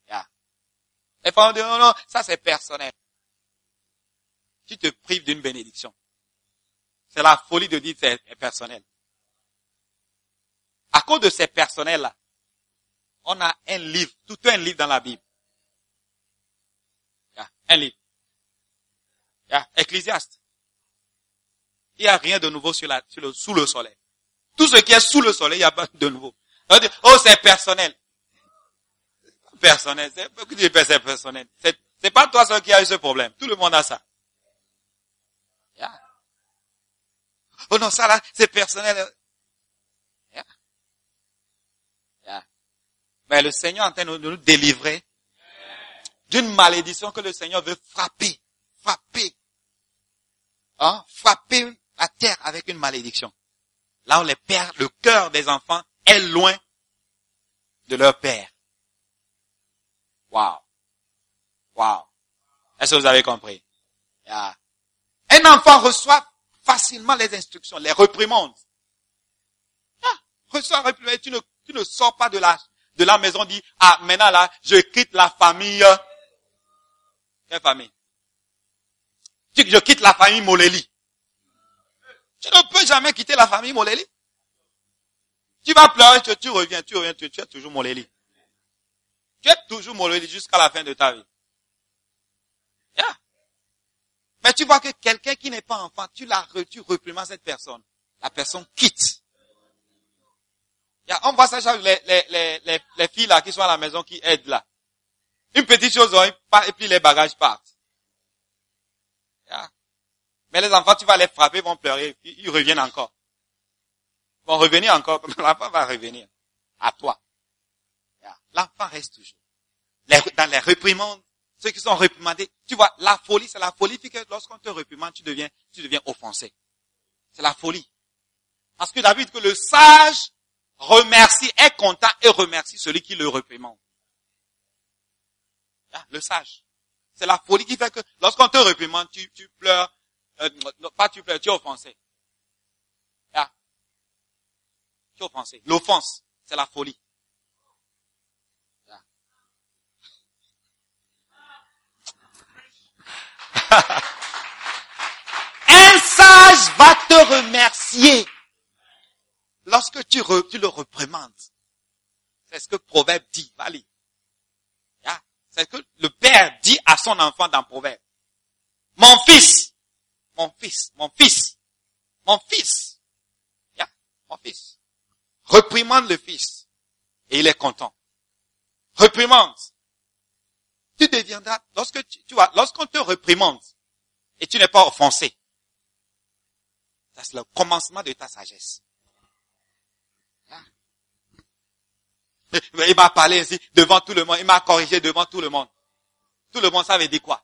Yeah. Et pas dire, non, non, ça c'est personnel. Tu te prives d'une bénédiction. C'est la folie de dire c'est personnel. À cause de ces personnels-là, on a un livre, tout un livre dans la Bible. un livre. Yeah, Ecclésiaste. Il n'y a rien de nouveau sous le soleil. Tout ce qui est sous le soleil, il n'y a pas de nouveau. oh, c'est personnel. Personnel. C'est, personnel? C'est, pas toi seul qui a eu ce problème. Tout le monde a ça. Oh non, ça là, c'est personnel. Mais le Seigneur est en train de nous délivrer d'une malédiction que le Seigneur veut frapper. Frapper. Hein? Frapper la terre avec une malédiction. Là où les pères, le cœur des enfants est loin de leur père. Wow. Wow. Est-ce que vous avez compris? Un enfant reçoit facilement les instructions, les réprimandes. Ah, reçoit. Tu ne, tu ne sors pas de la, de la maison, dit, ah, maintenant là, je quitte la famille. Quelle famille? Je quitte la famille Moleli. Tu ne peux jamais quitter la famille Moleli. Tu vas pleurer, tu, reviens, tu reviens, tu, es toujours Moleli. Tu es toujours Moleli jusqu'à la fin de ta vie. Mais tu vois que quelqu'un qui n'est pas enfant, tu la tu cette personne. La personne quitte. On voit ça, les, les, les, les, filles là qui sont à la maison qui aident là. Une petite chose, et puis les bagages partent. Mais les enfants, tu vas les frapper, ils vont pleurer, ils reviennent encore. Ils vont revenir encore, l'enfant va revenir à toi. L'enfant reste toujours. dans les réprimandes, ceux qui sont réprimandés, tu vois, la folie, c'est la folie que lorsqu'on te réprimande, tu deviens, tu deviens offensé. C'est la folie. Parce que David, que le sage remercie, est content et remercie celui qui le réprimande. Ah, le sage. C'est la folie qui fait que lorsqu'on te réprimande, tu, tu pleures, euh, pas tu pleures, tu es offensé. Ah. Tu es offensé. L'offense, c'est la folie. Ah. Un sage va te remercier lorsque tu, le reprimandes. C'est ce que Proverbe dit. Allez. C'est ce que le père dit à son enfant dans Proverbe. Mon fils, mon fils, mon fils, mon fils, yeah, mon fils. Reprimande le fils. Et il est content. Reprimande. Tu deviendras, lorsque tu, tu vois, lorsqu'on te reprimande et tu n'es pas offensé, c'est le commencement de ta sagesse. Il m'a parlé ainsi devant tout le monde. Il m'a corrigé devant tout le monde. Tout le monde, savait dire quoi?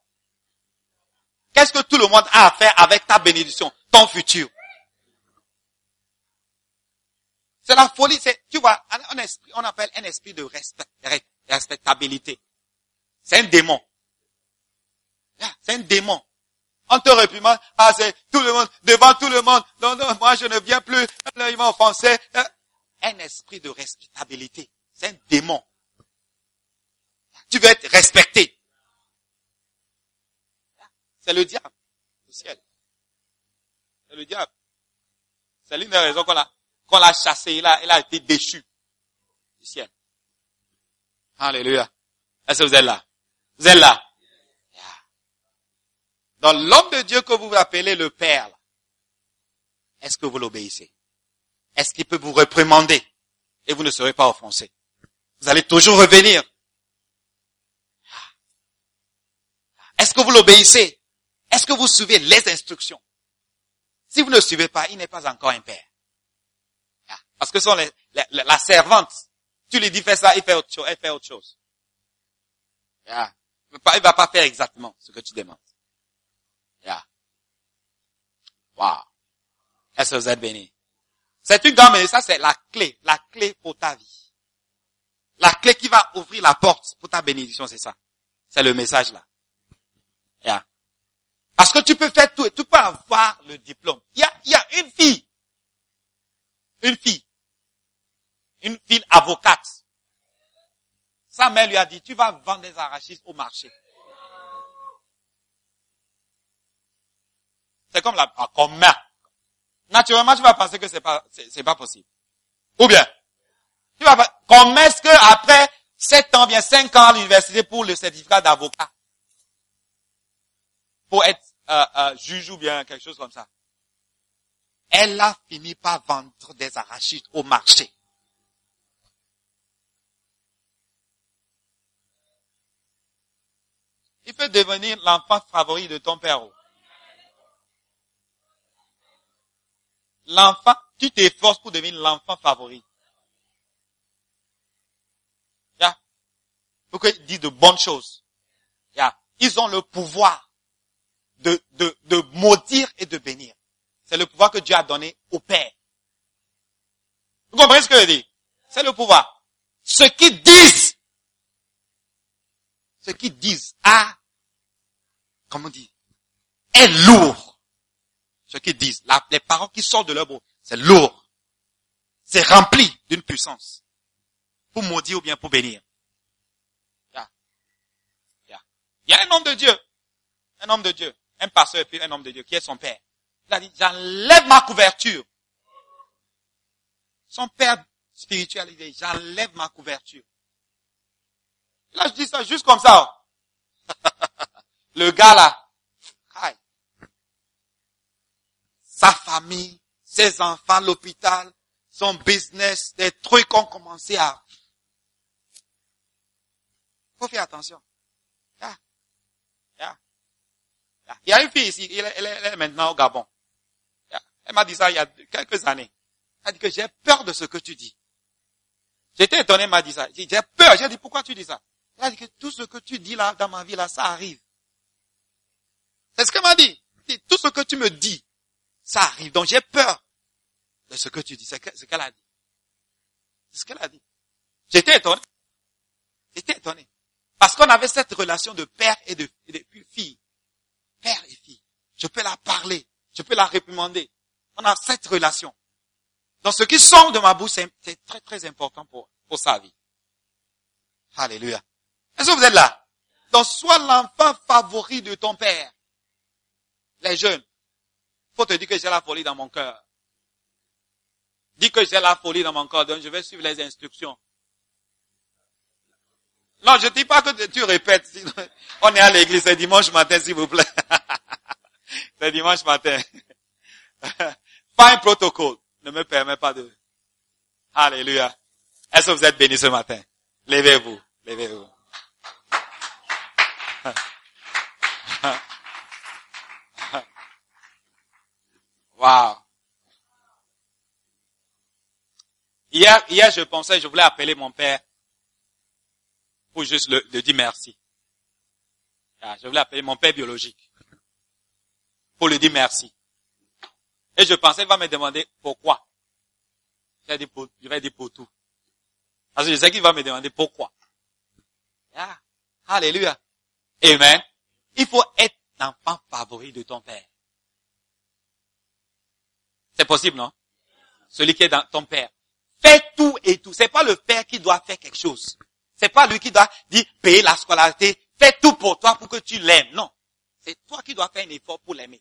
Qu'est-ce que tout le monde a à faire avec ta bénédiction, ton futur? C'est la folie. C'est, tu vois, un esprit, on appelle un esprit de respect, respectabilité. C'est un démon. C'est un démon. On te réprimande, ah c'est tout le monde, devant tout le monde. Non, non, moi je ne viens plus. Ils m'ont offensé. Un esprit de respectabilité. C'est un démon. Tu veux être respecté. C'est le diable. Le ciel. C'est le diable. C'est l'une des raisons qu'on l'a, qu'on l'a chassé. Il a, il a été déchu du ciel. Alléluia. Est-ce que vous êtes là? Vous êtes là? Dans l'homme de Dieu que vous appelez le Père, est-ce que vous l'obéissez? Est-ce qu'il peut vous réprimander et vous ne serez pas offensé? Vous allez toujours revenir. Est-ce que vous l'obéissez? Est-ce que vous suivez les instructions? Si vous ne suivez pas, il n'est pas encore un père. Parce que sont les, la, servante. Tu lui dis fais ça, il fait autre chose. Elle fait autre chose. Il ne va pas faire exactement ce que tu demandes. Wow. Est-ce que vous êtes béni? C'est une grande ça c'est la clé, la clé pour ta vie. La clé qui va ouvrir la porte pour ta bénédiction, c'est ça. C'est le message là. Yeah. Parce que tu peux faire tout tu peux avoir le diplôme. Il y a, y a une fille. Une fille. Une fille avocate. Sa mère lui a dit, tu vas vendre des arachides au marché. C'est comme la, comme mère. Naturellement, tu vas penser que c'est pas, c'est pas possible. Ou bien, tu vas, comment est-ce que après 7 ans, bien 5 ans à l'université pour le certificat d'avocat? Pour être euh, euh, juge ou bien quelque chose comme ça. Elle a fini par vendre des arachides au marché. Il peut devenir l'enfant favori de ton père. L'enfant, tu t'efforces pour devenir l'enfant favori. Disent de bonnes choses. Ils ont le pouvoir de, de, de maudire et de bénir. C'est le pouvoir que Dieu a donné au Père. Vous comprenez ce que je dis? C'est le pouvoir. Ce qu'ils disent, ce qu'ils disent a, comment on dit, est lourd. Ce qu'ils disent, les paroles qui sortent de leur bouche, c'est lourd. C'est rempli d'une puissance. Pour maudire ou bien pour bénir. Il y a un homme de Dieu. Un homme de Dieu. Un pasteur et puis un homme de Dieu qui est son père. Il a dit, j'enlève ma couverture. Son père spirituel, il dit, j'enlève ma couverture. Là, je dis ça juste comme ça. Le gars là, sa famille, ses enfants, l'hôpital, son business, des trucs ont commencé à... Faut faire attention. Il y a une fille ici, elle, est maintenant au Gabon. Elle m'a dit ça il y a quelques années. Elle a dit que j'ai peur de ce que tu dis. J'étais étonné, elle m'a dit ça. J'ai peur. J'ai dit, pourquoi tu dis ça? Elle a dit que tout ce que tu dis là, dans ma vie là, ça arrive. C'est ce qu'elle m'a dit. Tout ce que tu me dis, ça arrive. Donc j'ai peur de ce que tu dis. C'est ce qu'elle a dit. C'est ce qu'elle a dit. J'étais étonné. J'étais étonné. Parce qu'on avait cette relation de père et de, et de fille père et fille. Je peux la parler, je peux la réprimander. On a cette relation. Donc ce qui sort de ma bouche, c'est très très important pour, pour sa vie. Alléluia. Est-ce que vous êtes là? Donc sois l'enfant favori de ton père. Les jeunes, faut te dire que j'ai la folie dans mon cœur. Dis que j'ai la folie dans mon cœur, donc je vais suivre les instructions. Non, je dis pas que tu répètes. On est à l'église, c'est dimanche matin, s'il vous plaît. c'est dimanche matin. Pas un protocole ne me permet pas de... Alléluia. Est-ce que vous êtes bénis ce matin? Levez-vous. Levez-vous. Wow. Hier, hier, je pensais, je voulais appeler mon père pour juste le, dire merci. Ah, je voulais appeler mon père biologique pour lui dire merci. Et je pensais qu'il va me demander pourquoi. Je vais dire pour, tout. Parce que je sais qu'il va me demander pourquoi. Ah, alléluia. Amen. Il faut être l'enfant favori de ton père. C'est possible, non? Celui qui est dans ton père. Fais tout et tout. C'est pas le père qui doit faire quelque chose. C'est pas lui qui doit dire payer la scolarité, fais tout pour toi pour que tu l'aimes. Non. C'est toi qui dois faire un effort pour l'aimer.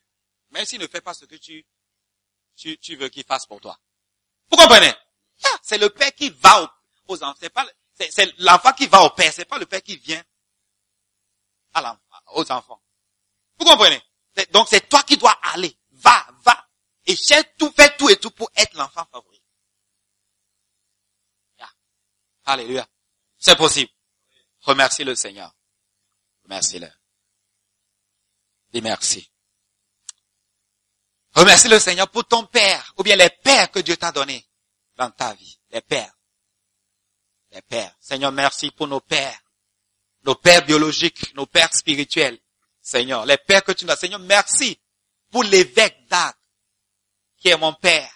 Même s'il ne fait pas ce que tu, tu, tu veux qu'il fasse pour toi. Vous comprenez? C'est le père qui va aux, enfants. C'est pas, c'est l'enfant qui va au père. C'est pas le père qui vient à aux enfants. Vous comprenez? Donc c'est toi qui dois aller. Va, va. Et cherche tout, fais tout et tout pour être l'enfant favori. Alléluia. C'est possible. Remercie le Seigneur. Remercie-le. Dis merci. Remercie le Seigneur pour ton père, ou bien les pères que Dieu t'a donnés dans ta vie. Les pères. Les pères. Seigneur, merci pour nos pères. Nos pères biologiques, nos pères spirituels. Seigneur, les pères que tu nous as. Seigneur, merci pour l'évêque d'Arc, qui est mon père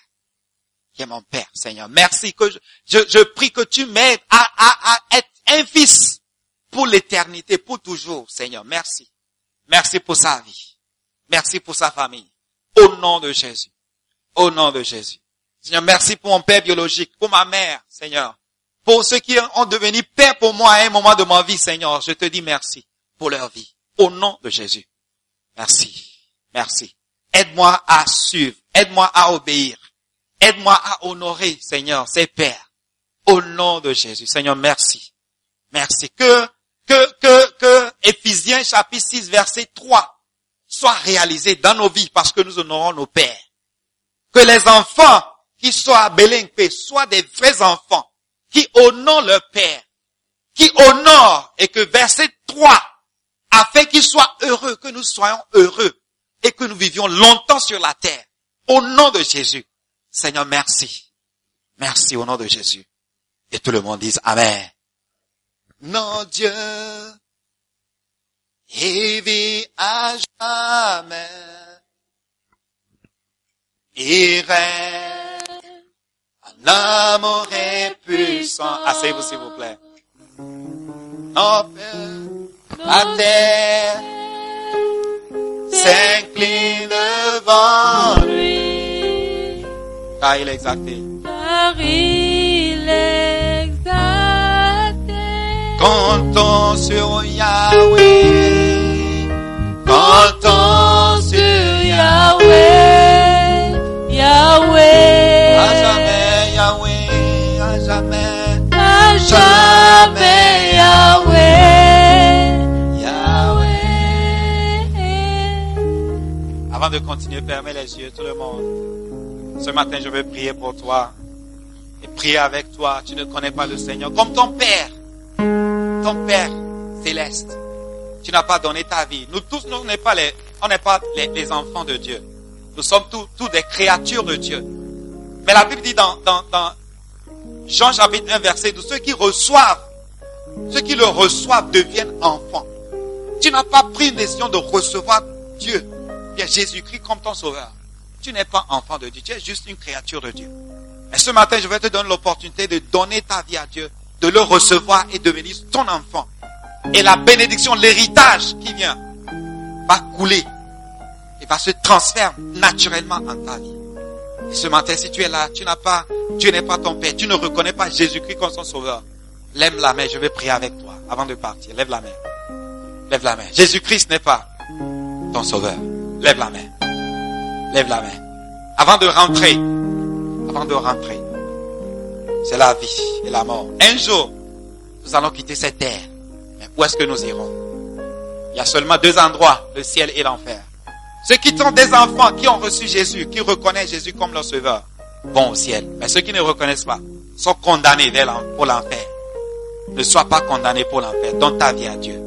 qui est mon Père, Seigneur. Merci que je, je, prie que tu m'aides à, à, à être un fils pour l'éternité, pour toujours, Seigneur. Merci. Merci pour sa vie. Merci pour sa famille. Au nom de Jésus. Au nom de Jésus. Seigneur, merci pour mon père biologique, pour ma mère, Seigneur. Pour ceux qui ont devenu père pour moi à un moment de ma vie, Seigneur, je te dis merci pour leur vie. Au nom de Jésus. Merci. Merci. Aide-moi à suivre. Aide-moi à obéir. Aide-moi à honorer, Seigneur, ces pères. Au nom de Jésus. Seigneur, merci. Merci. Que, que, que, que Ephésiens chapitre 6 verset 3 soit réalisé dans nos vies parce que nous honorons nos pères. Que les enfants qui soient à Bélinqué soient des vrais enfants qui honorent leur père, qui honorent et que verset 3 a fait qu'ils soient heureux, que nous soyons heureux et que nous vivions longtemps sur la terre. Au nom de Jésus. Seigneur, merci. Merci au nom de Jésus. Et tout le monde dise Amen. Non, Dieu, et vit à jamais. Il règne un amour et puissant. Asseyez-vous s'il vous plaît. Paix, la terre s'incline devant car il est exalté. car il est exalté. Comptons sur Yahweh. Comptons sur Yahweh, Yahweh, À jamais Yahweh, à jamais à jamais De continuer, fermez les yeux, tout le monde. Ce matin, je veux prier pour toi. Et prier avec toi. Tu ne connais pas le Seigneur. Comme ton Père. Ton Père céleste. Tu n'as pas donné ta vie. Nous tous, nous, n'est pas les, on n'est pas les, enfants de Dieu. Nous sommes tous, tous des créatures de Dieu. Mais la Bible dit dans, dans, dans Jean chapitre 1 verset 12, ceux qui reçoivent, ceux qui le reçoivent deviennent enfants. Tu n'as pas pris une décision de recevoir Dieu, bien Jésus-Christ comme ton sauveur. Tu n'es pas enfant de Dieu, tu es juste une créature de Dieu. Et ce matin, je vais te donner l'opportunité de donner ta vie à Dieu, de le recevoir et devenir ton enfant. Et la bénédiction, l'héritage qui vient, va couler et va se transférer naturellement en ta vie. Et ce matin, si tu es là, tu n'as pas, Dieu n'est pas ton Père, tu ne reconnais pas Jésus-Christ comme son sauveur. Lève la main, je vais prier avec toi avant de partir. Lève la main. Lève la main. Jésus-Christ n'est pas ton sauveur. Lève la main. Lève la main. Avant de rentrer, avant de rentrer, c'est la vie et la mort. Un jour, nous allons quitter cette terre. Mais où est-ce que nous irons? Il y a seulement deux endroits, le ciel et l'enfer. Ceux qui sont des enfants, qui ont reçu Jésus, qui reconnaissent Jésus comme leur sauveur, vont au ciel. Mais ceux qui ne reconnaissent pas sont condamnés pour l'enfer. Ne sois pas condamné pour l'enfer. Donne ta vie à Dieu.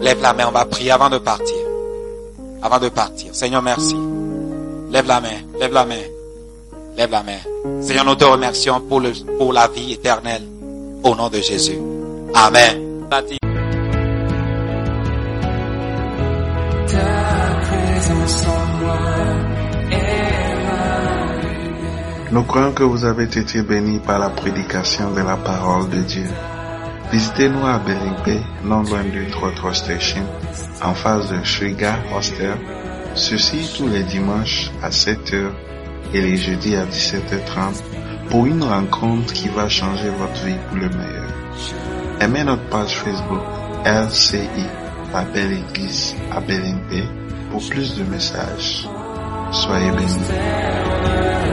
Lève la main, on va prier avant de partir. Avant de partir. Seigneur, merci. Lève la main, lève la main. Lève la main. Seigneur, nous te remercions pour, le, pour la vie éternelle. Au nom de Jésus. Amen. Nous croyons que vous avez été bénis par la prédication de la parole de Dieu. Visitez-nous à Belingbe, non loin du Trotro Station, en face de Shriga Hostel. Ceci tous les dimanches à 7h et les jeudis à 17h30 pour une rencontre qui va changer votre vie pour le meilleur. Aimez notre page Facebook LCI, la Belle Église à Belingbe pour plus de messages. Soyez bénis.